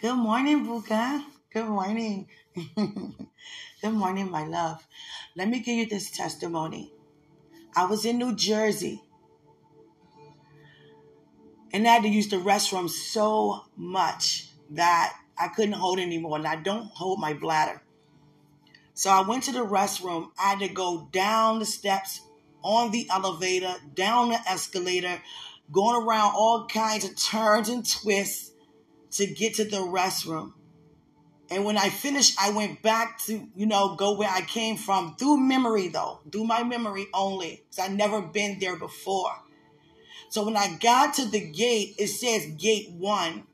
Good morning, Buka. Good morning. Good morning, my love. Let me give you this testimony. I was in New Jersey and I had to use the restroom so much that I couldn't hold anymore, and I don't hold my bladder. So I went to the restroom. I had to go down the steps, on the elevator, down the escalator, going around all kinds of turns and twists to get to the restroom. And when I finished, I went back to, you know, go where I came from through memory, though, through my memory only, because I'd never been there before. So when I got to the gate, it says gate one.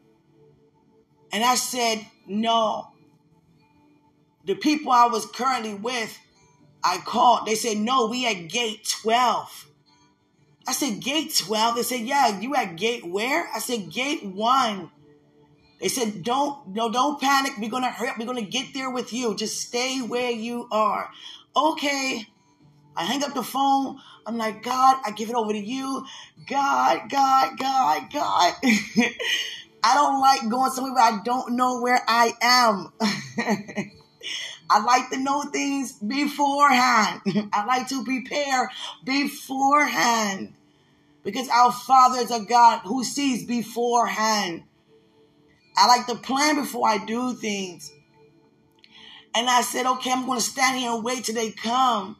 And I said, no. The people I was currently with, I called. They said, no, we at gate 12. I said, gate 12? They said, yeah, you at gate where? I said, gate one. They said, don't, no, don't panic. We're going to up. We're going to get there with you. Just stay where you are. Okay. I hang up the phone. I'm like, God, I give it over to you. God, God, God, God. I don't like going somewhere where I don't know where I am. I like to know things beforehand. I like to prepare beforehand. Because our Father is a God who sees beforehand. I like to plan before I do things. And I said, okay, I'm going to stand here and wait till they come.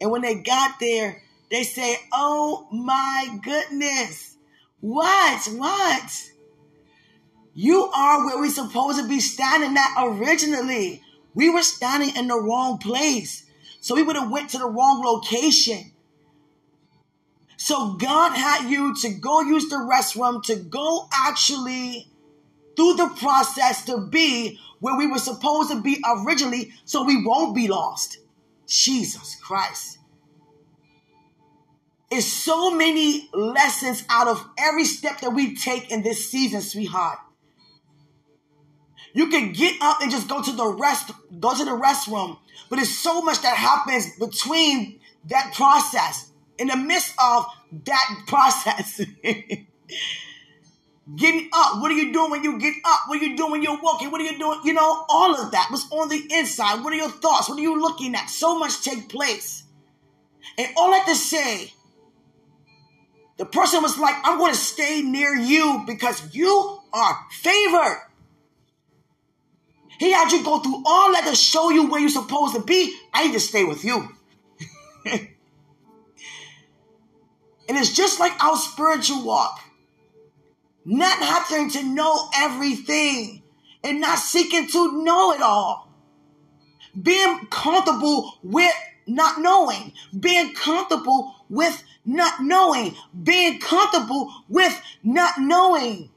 And when they got there, they say, oh my goodness. What? What? You are where we're supposed to be standing at originally. We were standing in the wrong place. So we would have went to the wrong location. So God had you to go use the restroom, to go actually through the process to be where we were supposed to be originally so we won't be lost. Jesus Christ. It's so many lessons out of every step that we take in this season, sweetheart. You can get up and just go to the rest, go to the restroom, but it's so much that happens between that process, in the midst of that process. Getting up. What are you doing when you get up? What are you doing when you're walking? What are you doing? You know, all of that was on the inside. What are your thoughts? What are you looking at? So much take place. And all have to say, the person was like, I'm going to stay near you because you are favored. He had you go through all that to show you where you're supposed to be. I need to stay with you. and it's just like our spiritual walk. Not having to know everything and not seeking to know it all. Being comfortable with not knowing. Being comfortable with not knowing. Being comfortable with not knowing.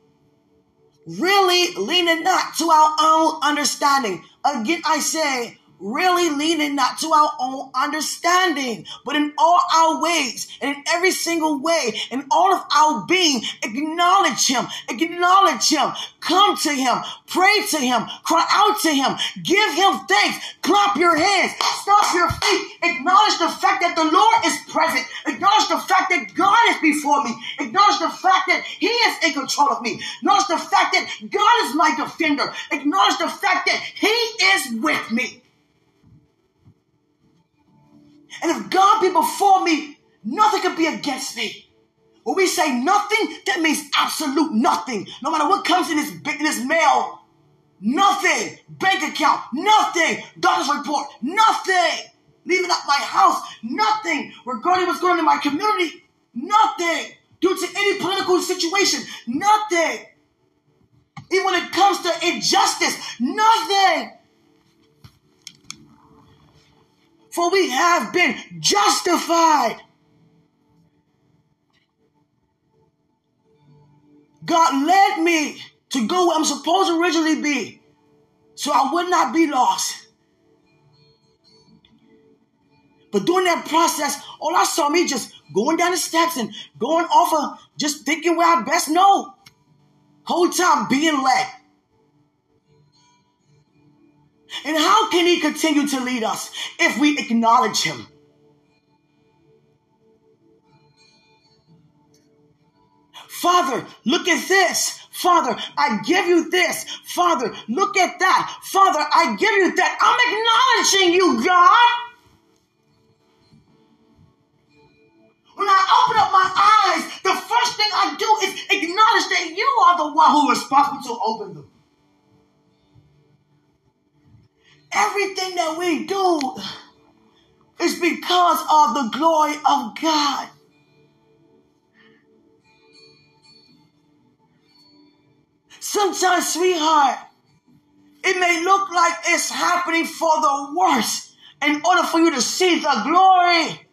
Really leaning not to our own understanding. Again, I say, really leaning not to our own understanding, but in all our ways and in every single way, in all of our being, acknowledge Him, acknowledge Him, come to Him, pray to Him, cry out to Him, give Him thanks, clap your hands, stomp your feet, acknowledge the fact that the Lord is present, acknowledge the fact that God is before me, acknowledge the fact that He is in control of me, acknowledge the fact that God is my defender, acknowledge the fact that He is with me. And if God be before me, nothing can be against me. When we say nothing, that means absolute nothing. No matter what comes in this, in this mail, nothing. Bank account, nothing. Doctor's report, nothing. Leaving out my house, nothing. Regarding what's going on in my community, nothing. Due to any political situation, nothing. Even when it comes to injustice, nothing. For we have been justified. God led me to go where I'm supposed to originally be so I would not be lost. But during that process, all I saw me just going down the steps and going off of just thinking where I best know. Whole time being led. And how can he continue to lead us if we acknowledge him? Father, look at this. Father, I give you this. Father, look at that. Father, I give you that. I'm acknowledging you, God. When I open up my eyes, the first thing I do is acknowledge that you are the one who is responsible to open them. Everything that we do is because of the glory of God. Sometimes, sweetheart, it may look like it's happening for the worst in order for you to see the glory.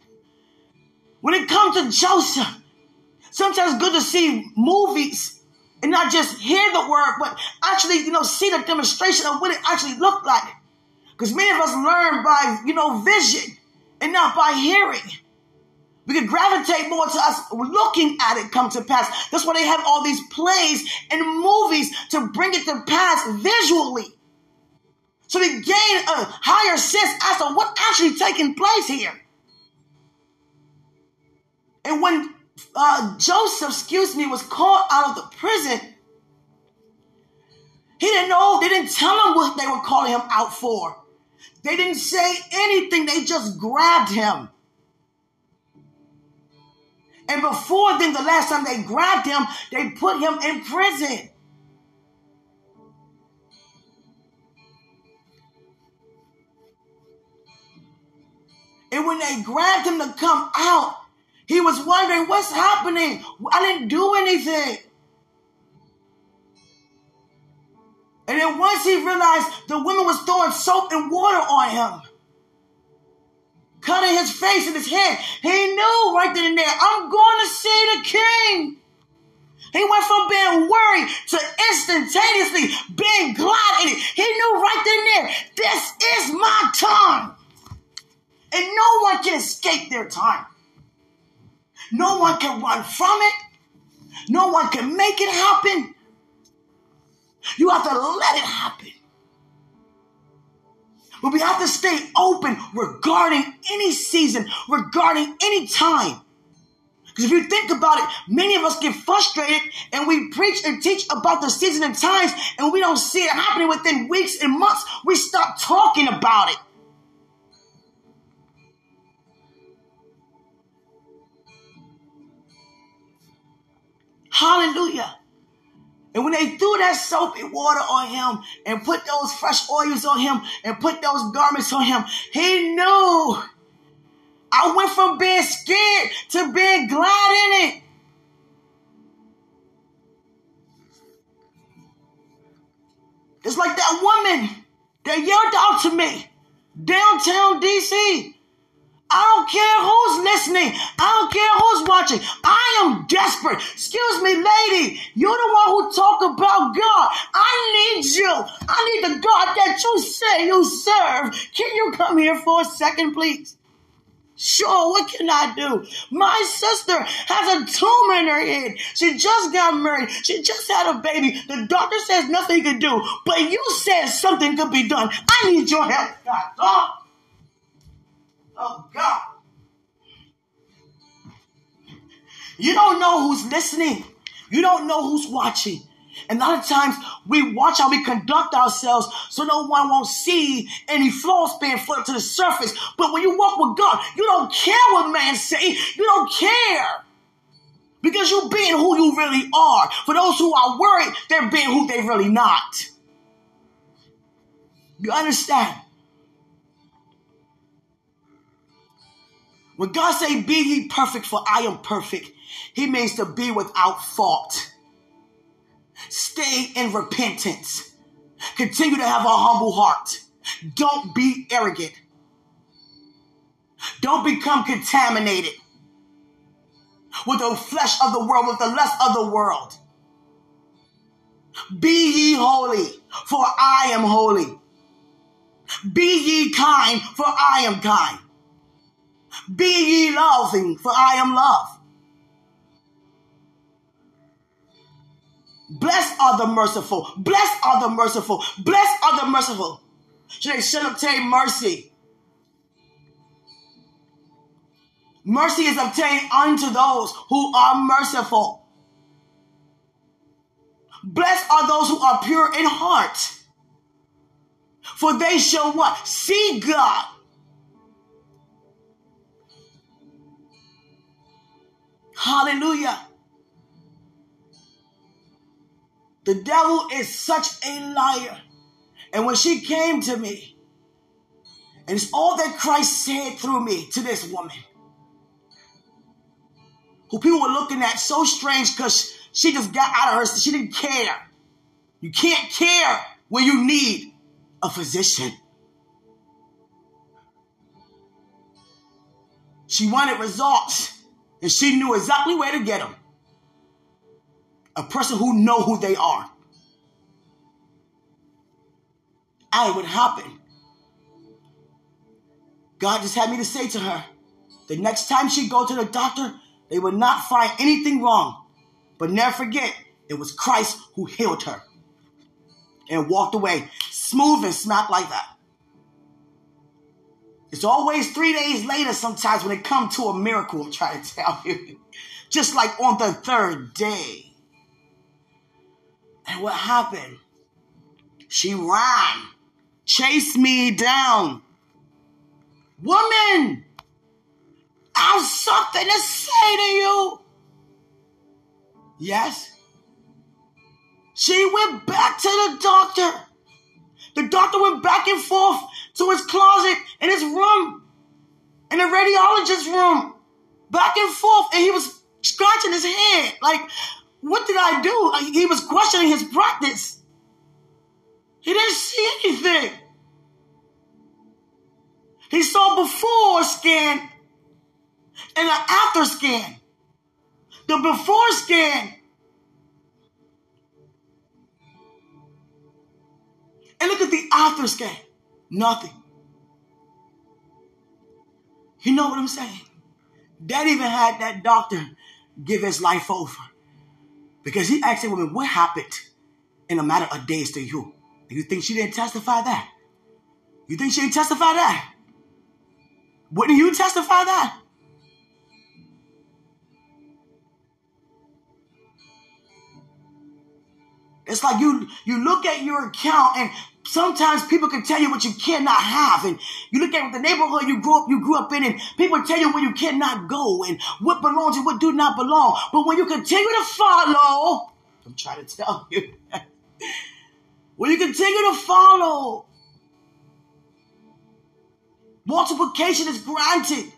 When it comes to Joseph, sometimes good to see movies and not just hear the word, but actually, you know, see the demonstration of what it actually looked like. Because many of us learn by, you know, vision and not by hearing. We can gravitate more to us looking at it come to pass. That's why they have all these plays and movies to bring it to pass visually. So we gain a higher sense as to what actually taking place here. And when uh, Joseph, excuse me, was called out of the prison, he didn't know, they didn't tell him what they were calling him out for. They didn't say anything, they just grabbed him. And before then, the last time they grabbed him, they put him in prison. And when they grabbed him to come out, he was wondering, what's happening? I didn't do anything. And then once he realized the woman was throwing soap and water on him, cutting his face and his head, he knew right then and there, I'm going to see the king. He went from being worried to instantaneously being glad in it. He knew right then and there, this is my time. And no one can escape their time. No one can run from it. No one can make it happen. You have to let it happen. But we have to stay open regarding any season, regarding any time. Because if you think about it, many of us get frustrated and we preach and teach about the season and times and we don't see it happening within weeks and months. We stop talking about it. Hallelujah. And when they threw that soapy water on him and put those fresh oils on him and put those garments on him, he knew. I went from being scared to being glad in it. It's like that woman that yelled out to me downtown DC. I don't care who's listening. I don't care who's watching. I am desperate. Excuse me, lady. You're the one who talk about God. I need you. I need the God that you say you serve. Can you come here for a second, please? Sure, what can I do? My sister has a tumor in her head. She just got married. She just had a baby. The doctor says nothing can do, but you said something could be done. I need your help. God, Oh God. You don't know who's listening. You don't know who's watching. And a lot of times we watch how we conduct ourselves so no one won't see any flaws being floated to the surface. But when you walk with God, you don't care what man say. You don't care. Because you're being who you really are. For those who are worried, they're being who they really not. You understand? When God say, be ye perfect for I am perfect, he means to be without fault. Stay in repentance. Continue to have a humble heart. Don't be arrogant. Don't become contaminated with the flesh of the world, with the lust of the world. Be ye holy, for I am holy. Be ye kind, for I am kind. Be ye loving, for I am love. Blessed are the merciful. Blessed are the merciful. Blessed are the merciful. Should they should obtain mercy. Mercy is obtained unto those who are merciful. Blessed are those who are pure in heart, for they shall what? See God. Hallelujah. The devil is such a liar. And when she came to me, and it's all that Christ said through me to this woman, who people were looking at so strange because she just got out of her, she didn't care. You can't care when you need a physician. She wanted results, and she knew exactly where to get them. A person who know who they are. It would happen. God just had me to say to her, the next time she go to the doctor, they would not find anything wrong. But never forget, it was Christ who healed her. And walked away smooth and smack like that. It's always three days later sometimes when it comes to a miracle, I'm trying to tell you. Just like on the third day. And what happened? She ran, chased me down. Woman, I have something to say to you. Yes. She went back to the doctor. The doctor went back and forth to his closet in his room, in the radiologist's room, back and forth, and he was scratching his head. Like, what did I do? He was questioning his practice. He didn't see anything. He saw before scan and an after scan. The before scan and look at the after scan. Nothing. You know what I'm saying? Dad even had that doctor give his life over. Because he asked the woman, what happened in a matter of days to you? Do you think she didn't testify that? You think she didn't testify that? Wouldn't you testify that? It's like you you look at your account and sometimes people can tell you what you cannot have. And you look at the neighborhood you grew up, you grew up in, and people tell you where you cannot go and what belongs and what do not belong. But when you continue to follow, I'm trying to tell you, when you continue to follow, multiplication is granted.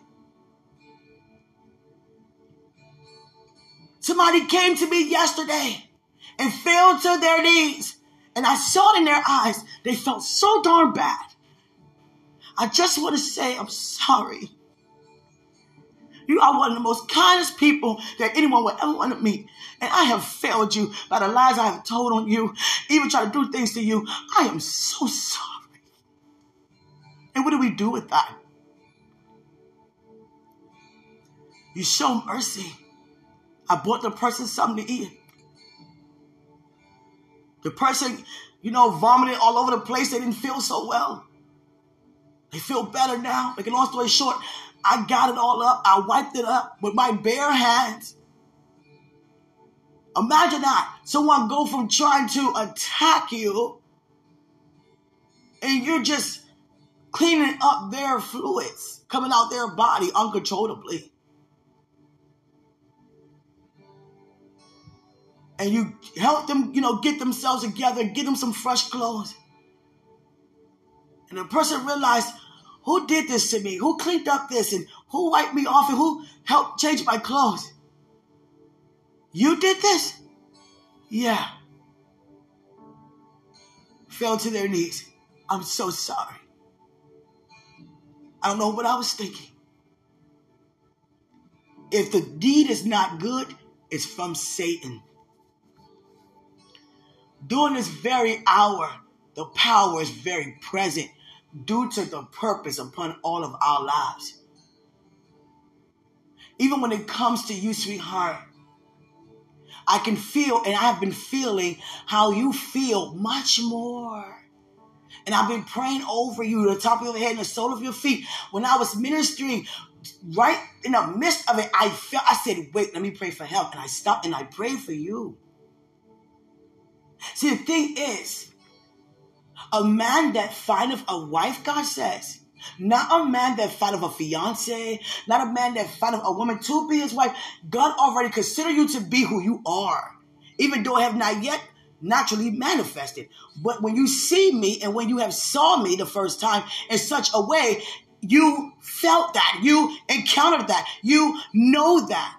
Somebody came to me yesterday and fell to their knees. And I saw it in their eyes. They felt so darn bad. I just want to say, I'm sorry. You are one of the most kindest people that anyone would ever want to meet. And I have failed you by the lies I have told on you, even try to do things to you. I am so sorry. And what do we do with that? You show mercy. I bought the person something to eat. The person, you know, vomited all over the place. They didn't feel so well. They feel better now. Make a long story short, I got it all up. I wiped it up with my bare hands. Imagine that. Someone go from trying to attack you and you're just cleaning up their fluids coming out their body uncontrollably. And you help them, you know, get themselves together, get them some fresh clothes. And the person realized, who did this to me? Who cleaned up this? And who wiped me off? And who helped change my clothes? You did this? Yeah. Fell to their knees. I'm so sorry. I don't know what I was thinking. If the deed is not good, it's from Satan. During this very hour, the power is very present due to the purpose upon all of our lives. Even when it comes to you, sweetheart, I can feel, and I've been feeling how you feel much more. And I've been praying over you, the top of your head and the sole of your feet. When I was ministering, right in the midst of it, I felt, I said, wait, let me pray for help. And I stopped and I prayed for you. See, the thing is, a man that findeth a wife, God says, not a man that findeth a fiance, not a man that findeth a woman to be his wife. God already consider you to be who you are, even though I have not yet naturally manifested. But when you see me and when you have saw me the first time in such a way, you felt that, you encountered that, you know that.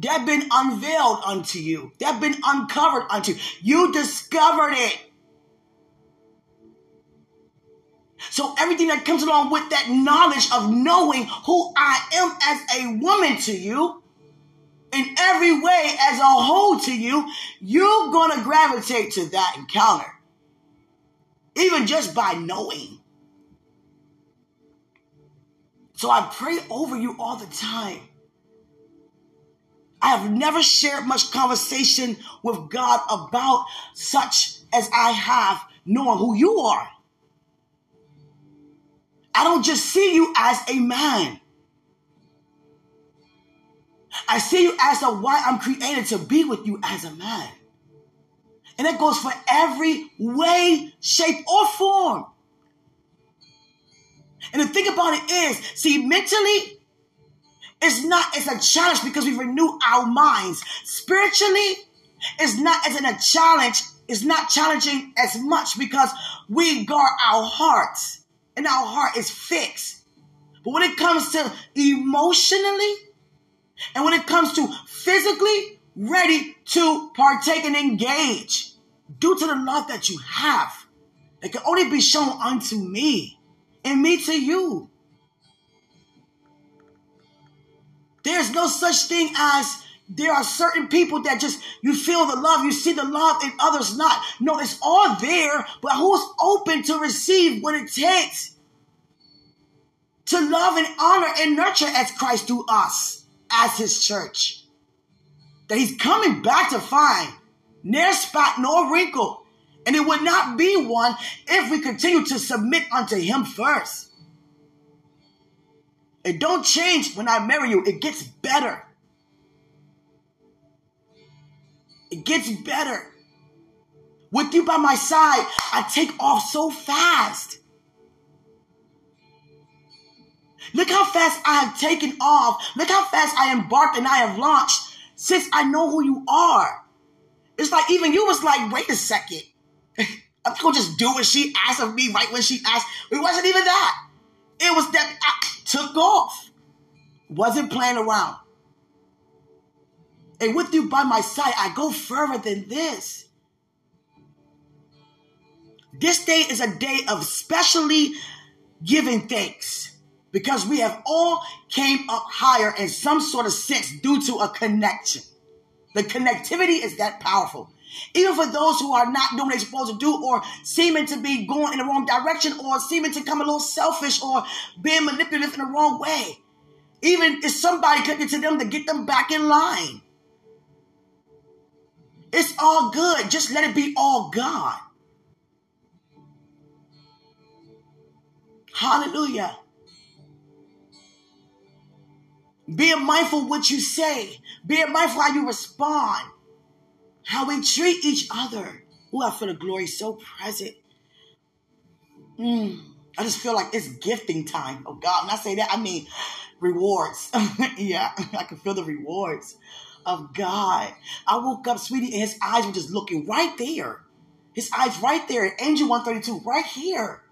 That been unveiled unto you. That been uncovered unto you. You discovered it. So everything that comes along with that knowledge of knowing who I am as a woman to you, in every way as a whole to you, you're going to gravitate to that encounter. Even just by knowing. So I pray over you all the time. I have never shared much conversation with God about such as I have knowing who you are. I don't just see you as a man. I see you as a why I'm created to be with you as a man. And that goes for every way, shape, or form. And the thing about it is, see, mentally, it's not, it's a challenge because we renew our minds. Spiritually, it's not as in a challenge, it's not challenging as much because we guard our hearts and our heart is fixed. But when it comes to emotionally, and when it comes to physically ready to partake and engage, due to the love that you have, it can only be shown unto me and me to you. There's no such thing as there are certain people that just you feel the love, you see the love and others not. No, it's all there, but who's open to receive what it takes to love and honor and nurture as Christ do us as his church? That he's coming back to find near spot nor wrinkle. And it would not be one if we continue to submit unto him first. It don't change when I marry you. It gets better. It gets better. With you by my side, I take off so fast. Look how fast I have taken off. Look how fast I embarked and I have launched since I know who you are. It's like even you was like, wait a second. I'm gonna just do what she asked of me right when she asked. It wasn't even that. It was that I took off. Wasn't playing around. And with you by my side, I go further than this. This day is a day of specially giving thanks because we have all came up higher in some sort of sense due to a connection. The connectivity is that powerful. Even for those who are not doing what they're supposed to do or seeming to be going in the wrong direction or seeming to come a little selfish or being manipulative in the wrong way. Even if somebody connected to them to get them back in line. It's all good. Just let it be all God. Hallelujah. Being mindful what you say. Being mindful how you respond how we treat each other. Oh, I feel the glory so present. Mm, I just feel like it's gifting time. Oh God, when I say that, I mean rewards. yeah, I can feel the rewards of God. I woke up, sweetie, and his eyes were just looking right there. His eyes right there, Angel 132, right here.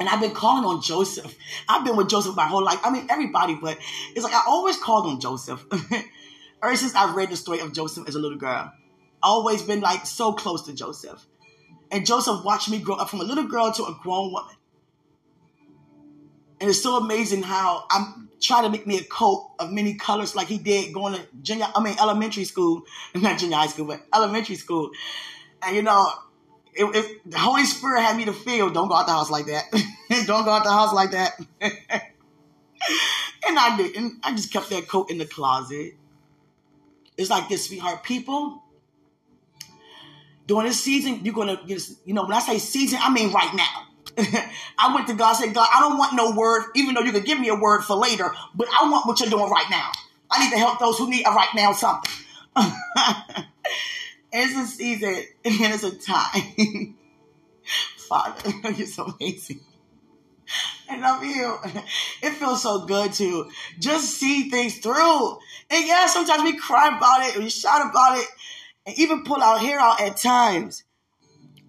And I've been calling on Joseph. I've been with Joseph my whole life. I mean, everybody, but it's like I always called on Joseph. Ever since I read the story of Joseph as a little girl, always been like so close to Joseph. And Joseph watched me grow up from a little girl to a grown woman. And it's so amazing how I'm trying to make me a coat of many colors like he did going to junior, I mean elementary school, not junior high school, but elementary school. And you know, if, it, the Holy Spirit had me to feel, don't go out the house like that. don't go out the house like that. and I didn't. I just kept that coat in the closet. It's like this, sweetheart. People, during this season, you're gonna get, you know, when I say season, I mean right now. I went to God said, God, I don't want no word, even though you could give me a word for later, but I want what you're doing right now. I need to help those who need a right now something. it's a season and it's a time. Father, you're so amazing. I love you. It feels so good to just see things through. And yeah, sometimes we cry about it, we shout about it, and even pull our hair out at times.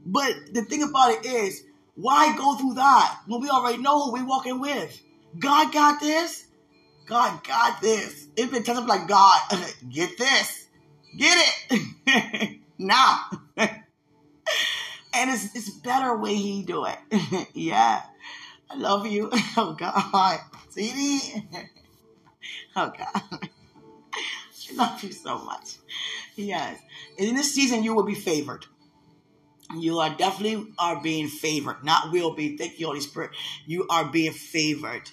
But the thing about it is, why go through that when we already know who we're walking with? God got this. God got this. It's been telling like God, get this, get it now. and it's it's better way He do it. yeah, I love you. Oh God, See me? Oh God, love you so much. Yes, in this season you will be favored. You are definitely are being favored, not will be. Thank you, Holy Spirit. You are being favored.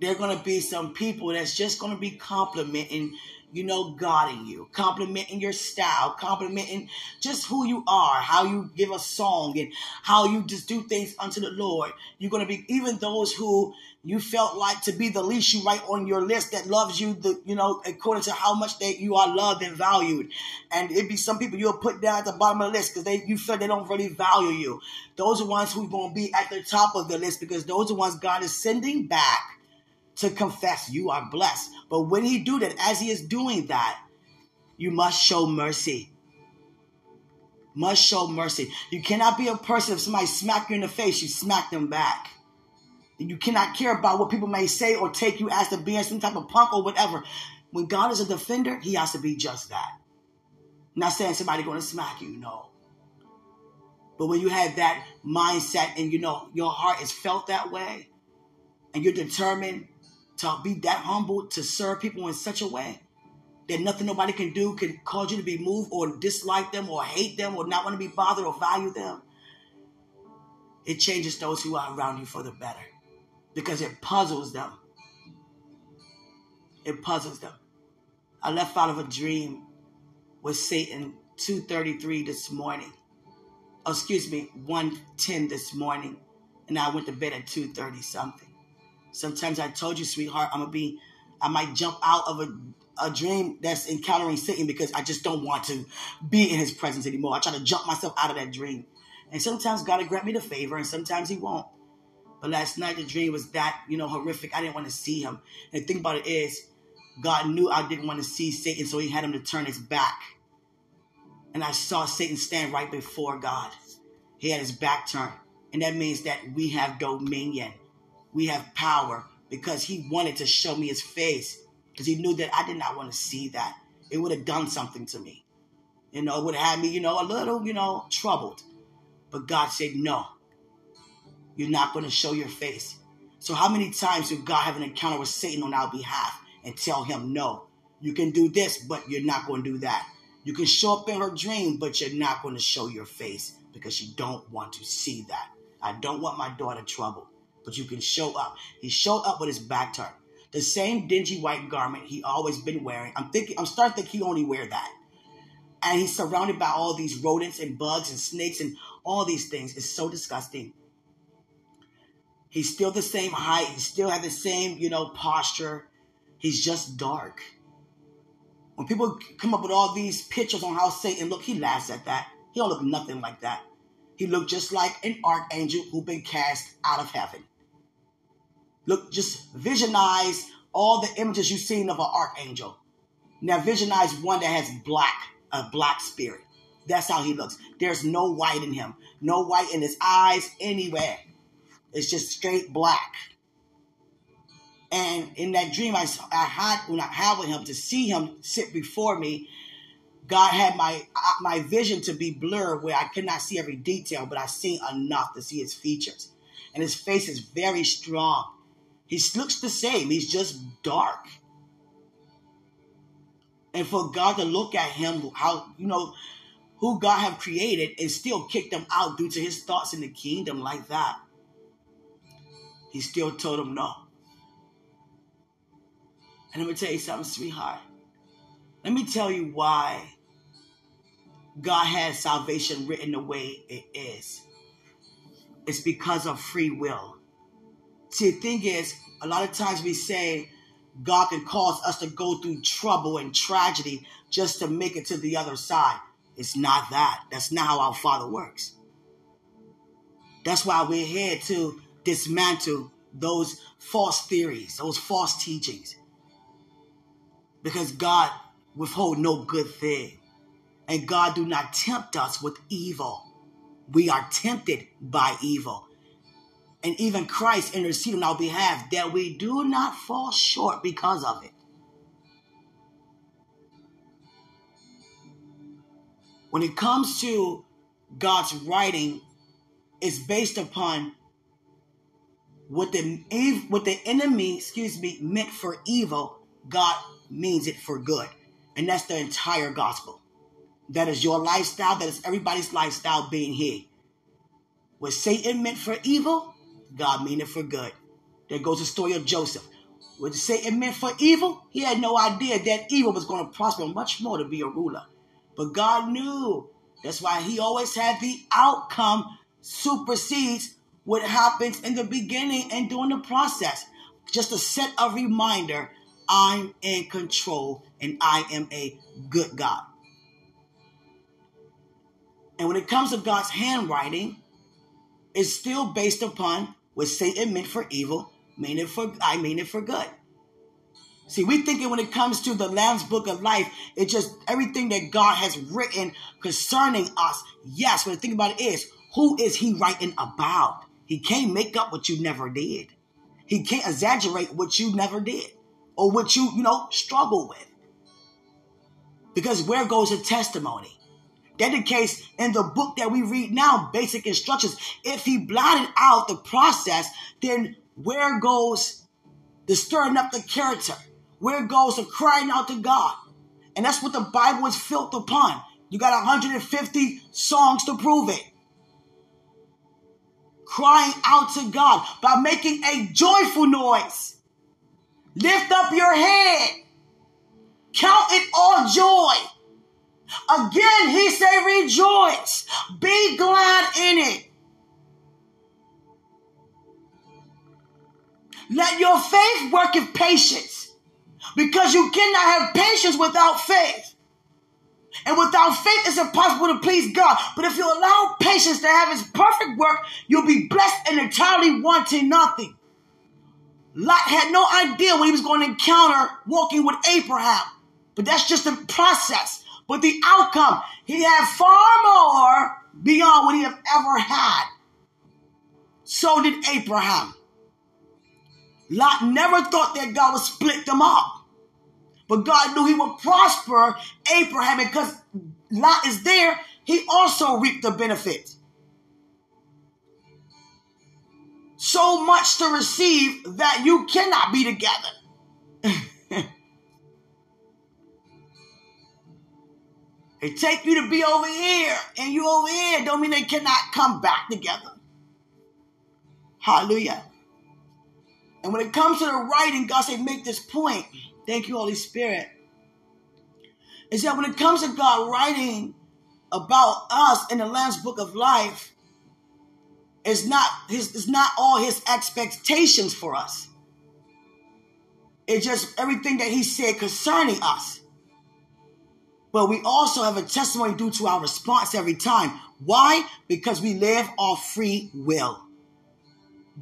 There are going to be some people that's just going to be complimenting, you know, God in you, complimenting your style, complimenting just who you are, how you give a song, and how you just do things unto the Lord. You're going to be even those who you felt like to be the least you write on your list that loves you, the you know, according to how much that you are loved and valued. And it'd be some people you'll put down at the bottom of the list because they you feel they don't really value you. Those are ones who are going to be at the top of the list because those are ones God is sending back to confess you are blessed. But when he do that, as he is doing that, you must show mercy. Must show mercy. You cannot be a person if somebody smack you in the face, you smack them back. You cannot care about what people may say or take you as to being some type of punk or whatever. When God is a defender, he has to be just that. I'm not saying somebody to smack you, no. But when you have that mindset and you know your heart is felt that way, and you're determined to be that humble to serve people in such a way that nothing nobody can do can cause you to be moved or dislike them or hate them or not want to be bothered or value them. It changes those who are around you for the better because it puzzles them. It puzzles them. I left out of a dream with Satan 2:33 this morning. Oh, excuse me, 1:10 this morning, and I went to bed at 2:30 something. Sometimes I told you, sweetheart, I'm gonna be, I might jump out of a, a dream that's encountering Satan because I just don't want to be in his presence anymore. I try to jump myself out of that dream. And sometimes God will grant me the favor, and sometimes He won't. But last night the dream was that, you know, horrific. I didn't want to see him. And the thing about it is, God knew I didn't want to see Satan, so he had him to turn his back. And I saw Satan stand right before God. He had his back turned. And that means that we have dominion we have power because he wanted to show me his face because he knew that I did not want to see that. It would have done something to me. You know, it would have had me, you know, a little, you know, troubled. But God said, no, you're not going to show your face. So, how many times did God have an encounter with Satan on our behalf and tell him, no, you can do this, but you're not going to do that? You can show up in her dream, but you're not going to show your face because you don't want to see that. I don't want my daughter troubled but you can show up. He showed up with his back turned. The same dingy white garment he always been wearing. I'm thinking I'm starting to think he only wear that. And he's surrounded by all these rodents and bugs and snakes and all these things. It's so disgusting. He's still the same height. He still has the same, you know, posture. He's just dark. When people come up with all these pictures on how Satan look, he laughs at that. He don't look nothing like that. He looked just like an archangel who been cast out of heaven. Look, just visionize all the images you've seen of an archangel. Now visionize one that has black, a black spirit. That's how he looks. There's no white in him, no white in his eyes anywhere. It's just straight black. And in that dream, I, I had when I had with him to see him sit before me. God had my uh, my vision to be blurred where I could not see every detail, but I seen enough to see his features. And his face is very strong. He looks the same. He's just dark. And for God to look at him, how, you know, who God have created and still kick them out due to his thoughts in the kingdom like that. He still told him no. And let me tell you something, sweetheart. Let me tell you why God has salvation written the way it is. It's because of free will. See, the thing is, a lot of times we say, God can cause us to go through trouble and tragedy just to make it to the other side. It's not that. That's not how our Father works. That's why we're here to dismantle those false theories, those false teachings. Because God withhold no good thing. And God do not tempt us with evil. We are tempted by evil. And even Christ intercede on our behalf that we do not fall short because of it. When it comes to God's writing, it's based upon what the what the enemy, excuse me, meant for evil, God means it for good. And that's the entire gospel. That is your lifestyle, that is everybody's lifestyle being here. What Satan meant for evil, God meant it for good. There goes the story of Joseph. What Satan meant for evil, he had no idea that evil was going to prosper much more to be a ruler. But God knew. That's why he always had the outcome supersedes what happens in the beginning and during the process. Just a set of reminder I'm in control and I am a good God. And when it comes to God's handwriting, it's still based upon what Satan meant for evil, mean it for I mean it for good. See, we thinking when it comes to the Lamb's Book of Life, it's just everything that God has written concerning us. Yes, but the thing about it is, who is he writing about? He can't make up what you never did. He can't exaggerate what you never did or what you, you know, struggle with. Because where goes the testimony? Case in the book that we read now, basic instructions. If he blotted out the process, then where goes the stirring up the character? Where goes the crying out to God? And that's what the Bible is built upon. You got 150 songs to prove it. Crying out to God by making a joyful noise. Lift up your head. Count it all joy. Again, he say rejoice. Be glad in it. Let your faith work in patience because you cannot have patience without faith. And without faith, it's impossible to please God. But if you allow patience to have its perfect work, you'll be blessed and entirely wanting nothing. Lot had no idea what he was going to encounter walking with Abraham. But that's just the process. But the outcome, he had far more beyond what he had ever had. So did Abraham. Lot never thought that God would split them up. But God knew he would prosper Abraham because Lot is there. He also reaped the benefit. So much to receive that you cannot be together. It take you to be over here and you over here don't mean they cannot come back together. Hallelujah. And when it comes to the writing, God said, make this point. Thank you, Holy Spirit. Is that when it comes to God writing about us in the Lamb's Book of Life, it's not his, it's not all his expectations for us. It's just everything that he said concerning us. But we also have a testimony due to our response every time. Why? Because we live off free will.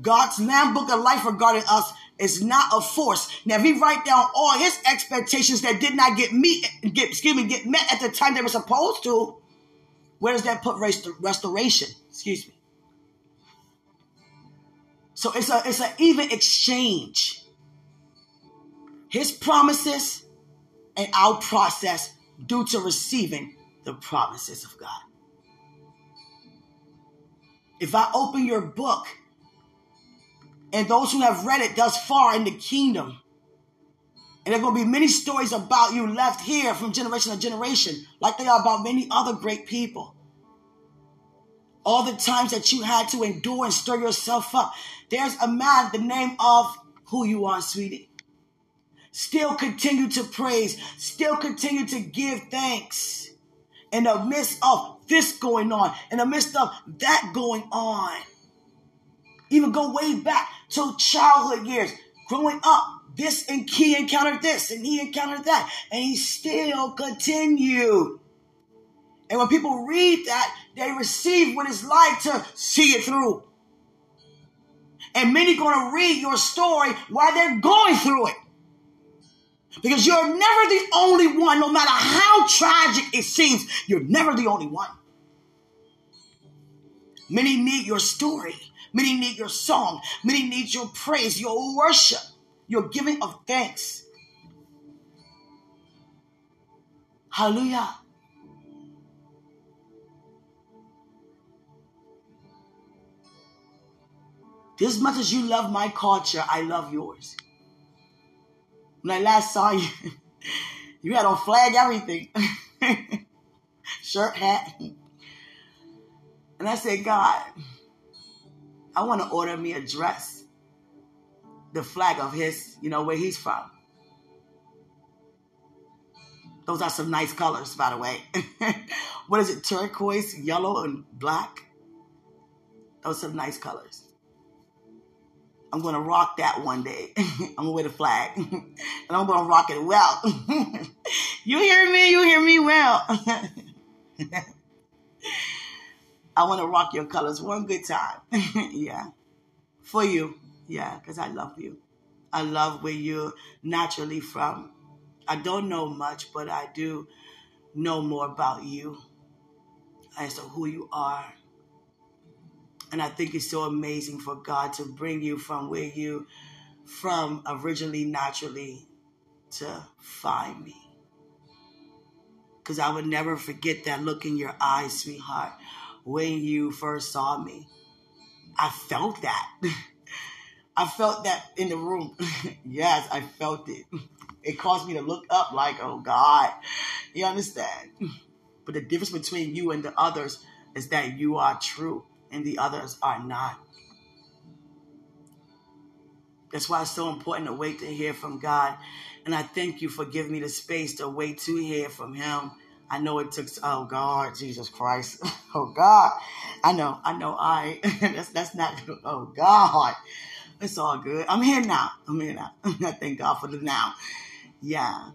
God's Lamb Book of Life regarding us is not a force. Now, if he write down all his expectations that did not get meet, get, excuse me, get met at the time they were supposed to, where does that put rest- restoration? Excuse me. So it's a it's an even exchange. His promises and our process due to receiving the promises of God. If I open your book and those who have read it thus far in the kingdom, and there are going to be many stories about you left here from generation to generation, like they are about many other great people. All the times that you had to endure and stir yourself up. There's a man, the name of who you are, sweetie. Still continue to praise. Still continue to give thanks. In the midst of this going on, in the midst of that going on. Even go way back to childhood years, growing up, this and he encountered this and he encountered that and he still continued. And when people read that, they receive what it's like to see it through. And many going to read your story while they're going through it. Because you're never the only one, no matter how tragic it seems, you're never the only one. Many need your story. Many need your song. Many need your praise, your worship, your giving of thanks. Hallelujah. As much as you love my culture, I love yours. When I last saw you, you had on flag everything. Shirt, hat. And I said, God, I want to order me a dress. The flag of his, you know, where he's from. Those are some nice colors, by the way. what is it? Turquoise, yellow, and black. Those are some nice colors. I'm gonna rock that one day. I'm gonna wear the flag, and I'm gonna rock it well. you hear me? You hear me well? I want to rock your colors one good time. yeah, for you. Yeah, because I love you. I love where you're naturally from. I don't know much, but I do know more about you as to who you are and I think it's so amazing for God to bring you from where you from originally naturally to find me. Because I would never forget that look in your eyes, sweetheart, when you first saw me. I felt that. I felt that in the room. yes, I felt it. It caused me to look up like, oh God. You understand? But the difference between you and the others is that you are true and the others are not. That's why it's so important to wait to hear from God. And I thank you for giving me the space to wait to hear from Him. I know it took, oh God, Jesus Christ. Oh God. I know, I know, I, that's, that's not, oh God. It's all good. I'm here now. I'm here now. I thank God for the now. Yeah.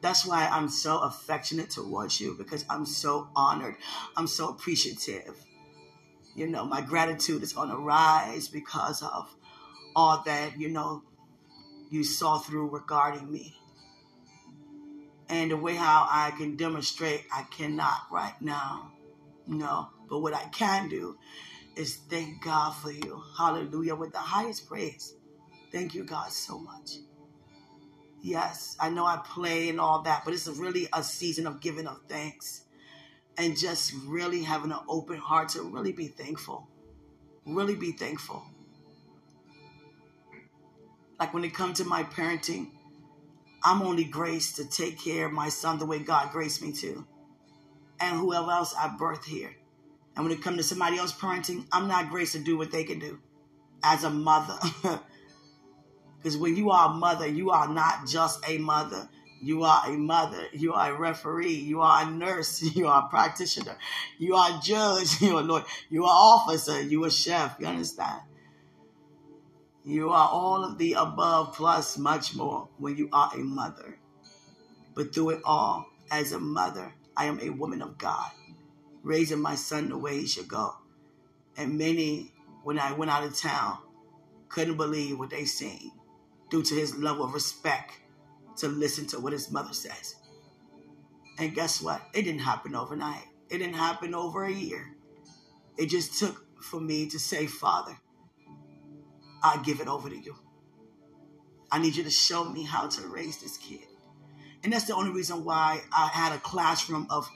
That's why I'm so affectionate towards you because I'm so honored. I'm so appreciative you know, my gratitude is on a rise because of all that, you know, you saw through regarding me. And the way how I can demonstrate, I cannot right now. No. But what I can do is thank God for you. Hallelujah. With the highest praise. Thank you, God, so much. Yes, I know I play and all that, but it's really a season of giving of thanks and just really having an open heart to really be thankful. Really be thankful. Like when it comes to my parenting, I'm only graced to take care of my son the way God graced me to. And whoever else I birthed here. And when it comes to somebody else parenting, I'm not graced to do what they can do as a mother. Because when you are a mother, you are not just a mother. You are a mother. You are a referee. You are a nurse. You are a practitioner. You are a judge. You are a lawyer. You are officer. You are chef. You understand? You are all of the above plus much more when you are a mother. But through it all, as a mother, I am a woman of God, raising my son the way he should go. And many, when I went out of town, couldn't believe what they seen due to his level of respect to listen to what his mother says. And guess what? It didn't happen overnight. It didn't happen over a year. It just took for me to say, Father, I give it over to you. I need you to show me how to raise this kid. And that's the only reason why I had a classroom of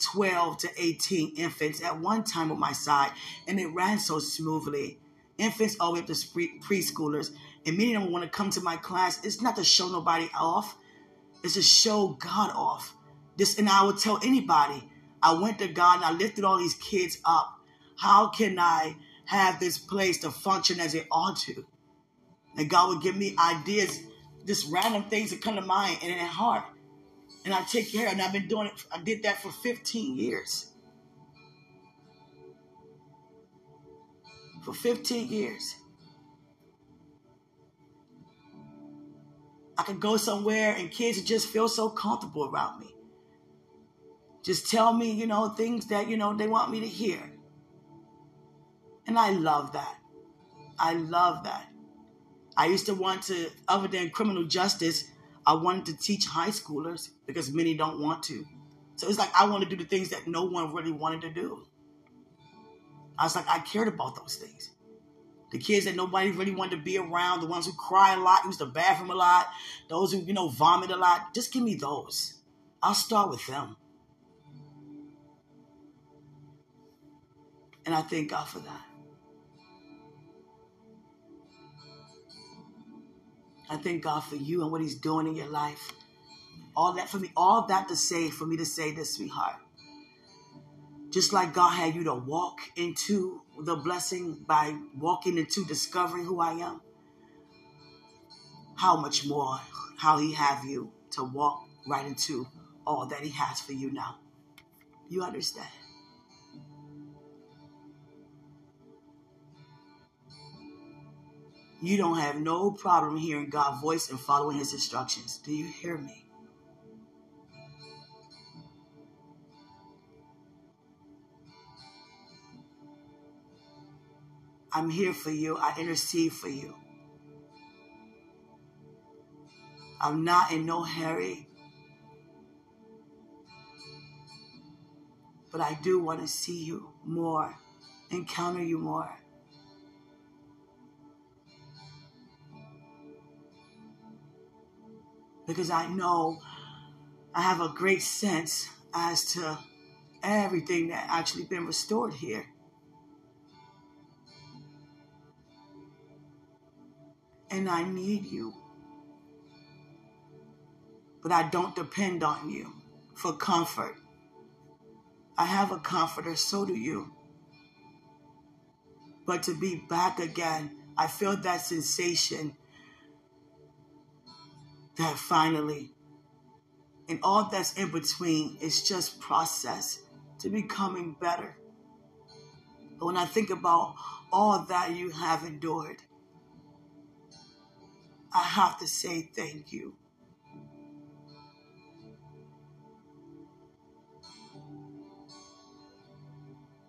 12 to 18 infants at one time on my side, and it ran so smoothly. Infants oh, all the way up to preschoolers, and many of them want to come to my class. It's not to show nobody off. It's to show God off. This, and I would tell anybody, I went to God and I lifted all these kids up. How can I have this place to function as it ought to? And God would give me ideas, just random things that come to mind and in heart. And I take care, of and I've been doing it. I did that for 15 years. For 15 years. I could go somewhere and kids just feel so comfortable around me. Just tell me, you know, things that, you know, they want me to hear. And I love that. I love that. I used to want to, other than criminal justice, I wanted to teach high schoolers because many don't want to. So it's like I want to do the things that no one really wanted to do. I was like, I cared about those things. The kids that nobody really wanted to be around, the ones who cry a lot, use the bathroom a lot, those who, you know, vomit a lot. Just give me those. I'll start with them. And I thank God for that. I thank God for you and what He's doing in your life. All that for me, all that to say, for me to say this, sweetheart. Just like God had you to walk into the blessing by walking into discovering who I am, how much more, how He have you to walk right into all that He has for you now. You understand? You don't have no problem hearing God's voice and following his instructions. Do you hear me? I'm here for you. I intercede for you. I'm not in no hurry. But I do want to see you more, encounter you more. because I know I have a great sense as to everything that actually been restored here. And I need you. But I don't depend on you for comfort. I have a comforter, so do you. But to be back again, I feel that sensation that finally, and all that's in between is just process to becoming better. But when I think about all that you have endured, I have to say thank you.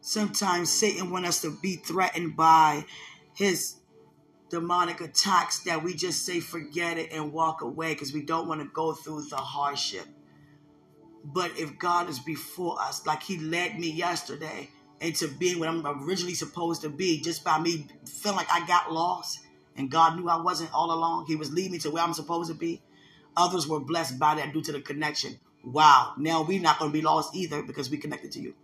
Sometimes Satan wants us to be threatened by his demonic attacks that we just say forget it and walk away because we don't want to go through the hardship. But if God is before us, like He led me yesterday into being what I'm originally supposed to be, just by me feeling like I got lost and God knew I wasn't all along, He was leading me to where I'm supposed to be. Others were blessed by that due to the connection. Wow, now we're not going to be lost either because we connected to you.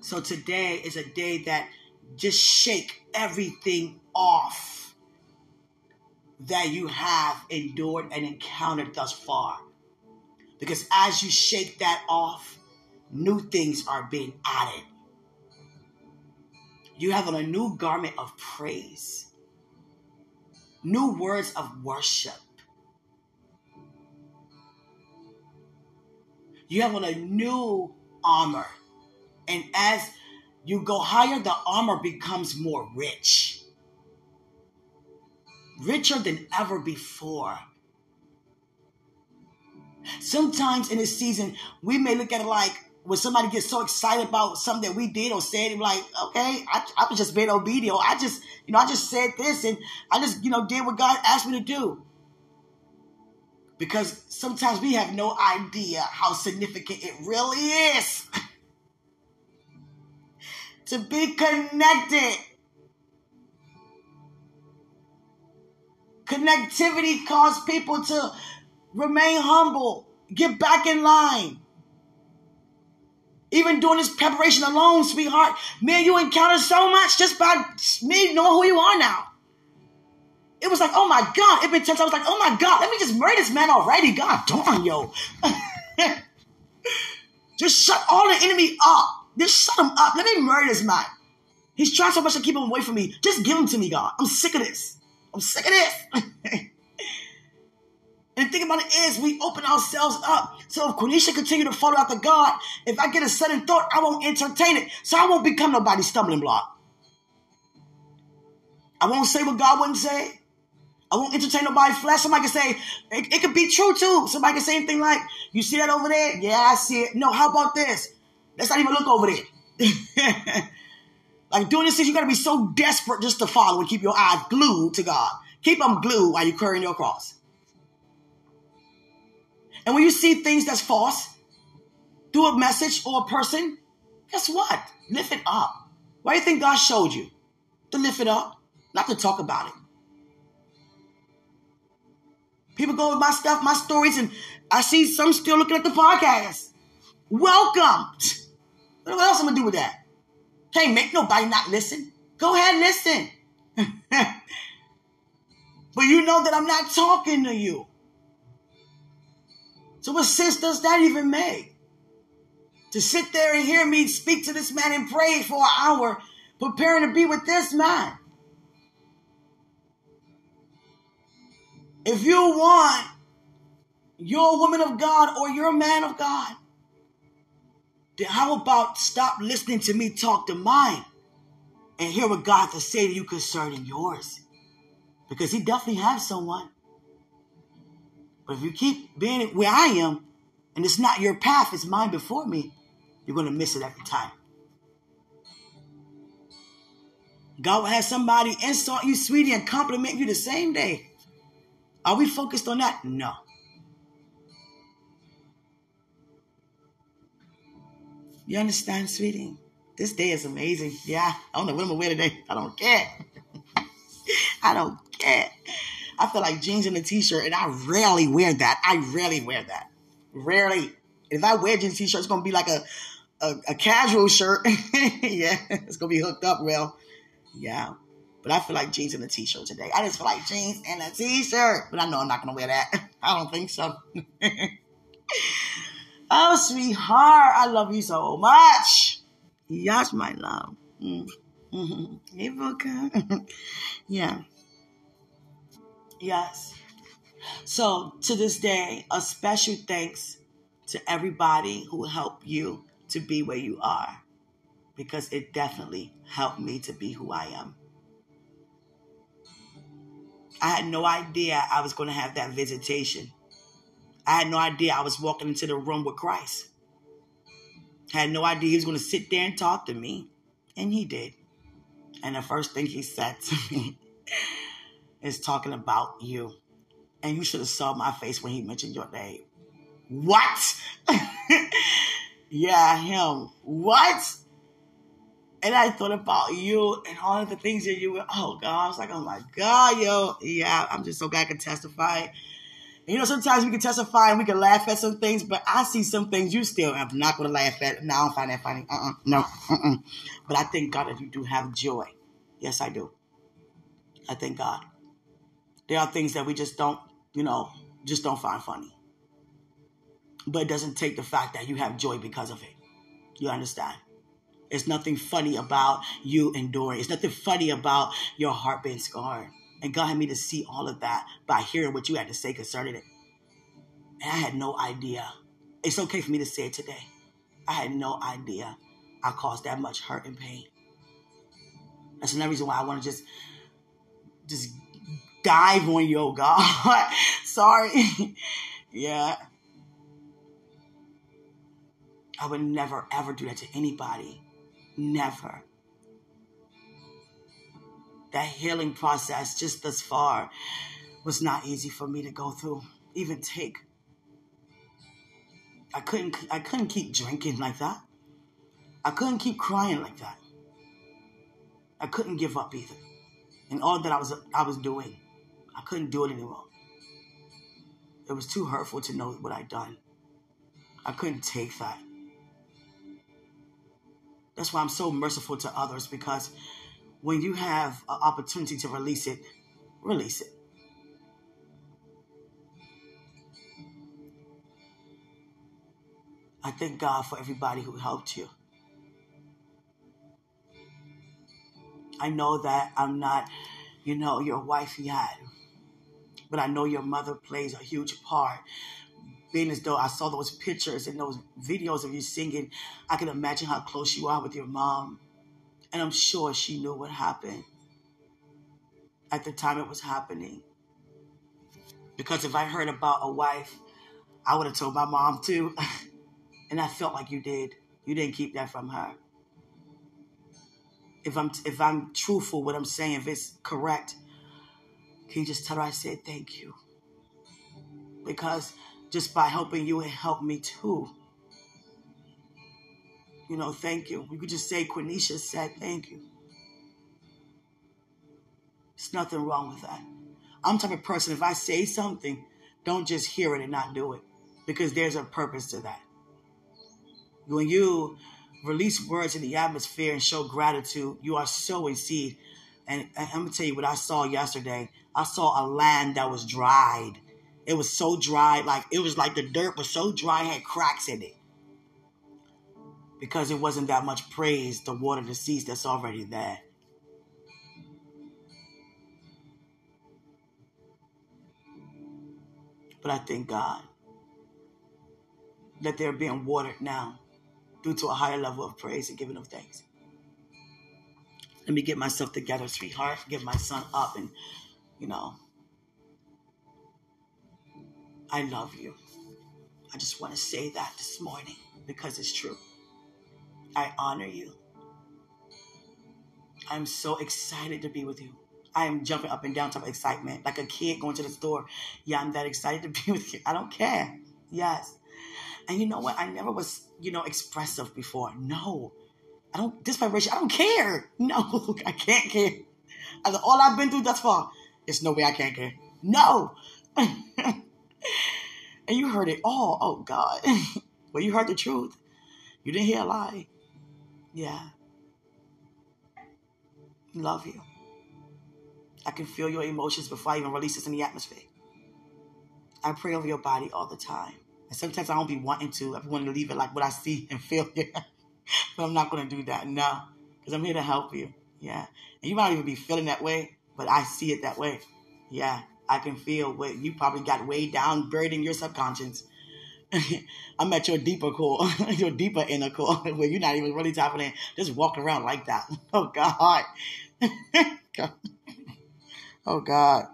So today is a day that just shake everything off that you have endured and encountered thus far. Because as you shake that off, new things are being added. You have on a new garment of praise, new words of worship. You have on a new armor and as you go higher, the armor becomes more rich. Richer than ever before. Sometimes in this season, we may look at it like when somebody gets so excited about something that we did or said, like, okay, I, I was just being obedient. I just, you know, I just said this and I just, you know, did what God asked me to do. Because sometimes we have no idea how significant it really is. to be connected. Connectivity causes people to remain humble, get back in line. Even during this preparation alone, sweetheart, man, you encountered so much just by me knowing who you are now. It was like, oh my God. It been times I was like, oh my God, let me just murder this man already. God darn, yo. just shut all the enemy up. Just shut him up. Let me murder this man. He's trying so much to keep him away from me. Just give him to me, God. I'm sick of this. I'm sick of this. and the thing about it is, we open ourselves up. So if Quenisha continue to follow after God, if I get a sudden thought, I won't entertain it. So I won't become nobody's stumbling block. I won't say what God wouldn't say. I won't entertain nobody's flesh. Somebody can say, it, it could be true too. Somebody can say anything like, you see that over there? Yeah, I see it. No, how about this? Let's not even look over there. like doing this, you got to be so desperate just to follow and keep your eyes glued to God. Keep them glued while you're carrying your cross. And when you see things that's false through a message or a person, guess what? Lift it up. Why do you think God showed you? To lift it up, not to talk about it. People go with my stuff, my stories, and I see some still looking at the podcast. Welcome. What else am I gonna do with that? Can't make nobody not listen. Go ahead and listen. but you know that I'm not talking to you. So what sense does that even make? To sit there and hear me speak to this man and pray for an hour, preparing to be with this man. If you want your woman of God or your man of God, then how about stop listening to me talk to mine and hear what God has to say to you concerning yours? Because he definitely has someone. But if you keep being where I am, and it's not your path, it's mine before me, you're going to miss it every time. God will have somebody insult you, sweetie, and compliment you the same day. Are we focused on that? No. You understand, sweetie? This day is amazing. Yeah, I don't know what I'm gonna wear today. I don't care. I don't care. I feel like jeans and a t-shirt, and I rarely wear that. I rarely wear that. Rarely. If I wear jeans t-shirt, it's gonna be like a a, a casual shirt. yeah, it's gonna be hooked up well. Yeah. But I feel like jeans and a t-shirt today. I just feel like jeans and a t-shirt. But I know I'm not gonna wear that. I don't think so. oh, sweetheart, I love you so much. Yes, my love. Mm. Mm-hmm. Hey, Boca. yeah. Yes. So to this day, a special thanks to everybody who helped you to be where you are because it definitely helped me to be who I am. I had no idea I was going to have that visitation. I had no idea I was walking into the room with Christ. I had no idea he was going to sit there and talk to me. And he did. And the first thing he said to me is talking about you. And you should have saw my face when he mentioned your name. What? yeah, him. What? And I thought about you and all of the things that you were, oh God, I was like, oh my God, yo. Yeah, I'm just so glad I can testify. And you know, sometimes we can testify and we can laugh at some things, but I see some things you still am not going to laugh at. No, I don't find that funny. Uh-uh. No, uh-uh. But I thank God that you do have joy. Yes, I do. I thank God. There are things that we just don't, you know, just don't find funny. But it doesn't take the fact that you have joy because of it. You understand? It's nothing funny about you enduring. It's nothing funny about your heart being scarred. And God had me to see all of that by hearing what you had to say concerning it. And I had no idea. It's okay for me to say it today. I had no idea I caused that much hurt and pain. That's another reason why I want to just just dive on you, oh God. Sorry. yeah. I would never ever do that to anybody. Never. That healing process just thus far was not easy for me to go through, even take. I couldn't I couldn't keep drinking like that. I couldn't keep crying like that. I couldn't give up either. And all that I was I was doing, I couldn't do it anymore. It was too hurtful to know what I'd done. I couldn't take that. That's why I'm so merciful to others because when you have an opportunity to release it, release it. I thank God for everybody who helped you. I know that I'm not, you know, your wife yet, but I know your mother plays a huge part being as though I saw those pictures and those videos of you singing, I can imagine how close you are with your mom. And I'm sure she knew what happened. at the time it was happening. Because if I heard about a wife, I would have told my mom too. and I felt like you did. You didn't keep that from her. If I'm if I'm truthful what I'm saying, if it's correct, can you just tell her I said thank you? Because just by helping you, it helped me too. You know, thank you. You could just say Quenisha said thank you. There's nothing wrong with that. I'm type of person, if I say something, don't just hear it and not do it. Because there's a purpose to that. When you release words in the atmosphere and show gratitude, you are sowing seed. And, I'm gonna tell you what I saw yesterday. I saw a land that was dried. It was so dry, like it was like the dirt was so dry, had cracks in it. Because it wasn't that much praise to water the seeds that's already there. But I thank God that they're being watered now due to a higher level of praise and giving of thanks. Let me get myself together, sweetheart. Get my son up and, you know, I love you. I just want to say that this morning because it's true. I honor you. I'm so excited to be with you. I am jumping up and down to excitement, like a kid going to the store. Yeah, I'm that excited to be with you. I don't care. Yes. And you know what? I never was, you know, expressive before. No. I don't, this vibration, I don't care. No, I can't care. all I've been through thus far, there's no way I can't care. No. and you heard it all. Oh, God. well, you heard the truth. You didn't hear a lie. Yeah. Love you. I can feel your emotions before I even release this in the atmosphere. I pray over your body all the time. And sometimes I don't be wanting to. I want to leave it like what I see and feel. but I'm not going to do that. No. Because I'm here to help you. Yeah. And you might even be feeling that way, but I see it that way. Yeah. I can feel what you probably got way down, buried in your subconscious. I'm at your deeper core, your deeper inner core, where you're not even really tapping in, just walk around like that. Oh God. God. Oh God.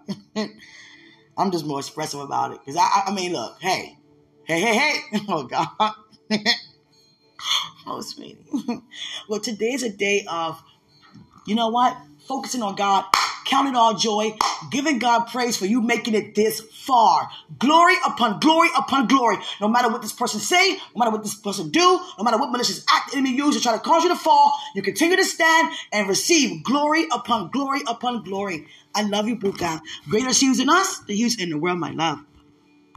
I'm just more expressive about it. Because I, I mean, look, hey, hey, hey, hey. Oh God. oh, sweetie. well, today's a day of, you know what? Focusing on God Count it all joy, giving God praise for you making it this far. Glory upon glory upon glory. No matter what this person say, no matter what this person do, no matter what malicious act the enemy use to try to cause you to fall, you continue to stand and receive glory upon glory upon glory. I love you, Buka. Greater is in us than he in the world, my love.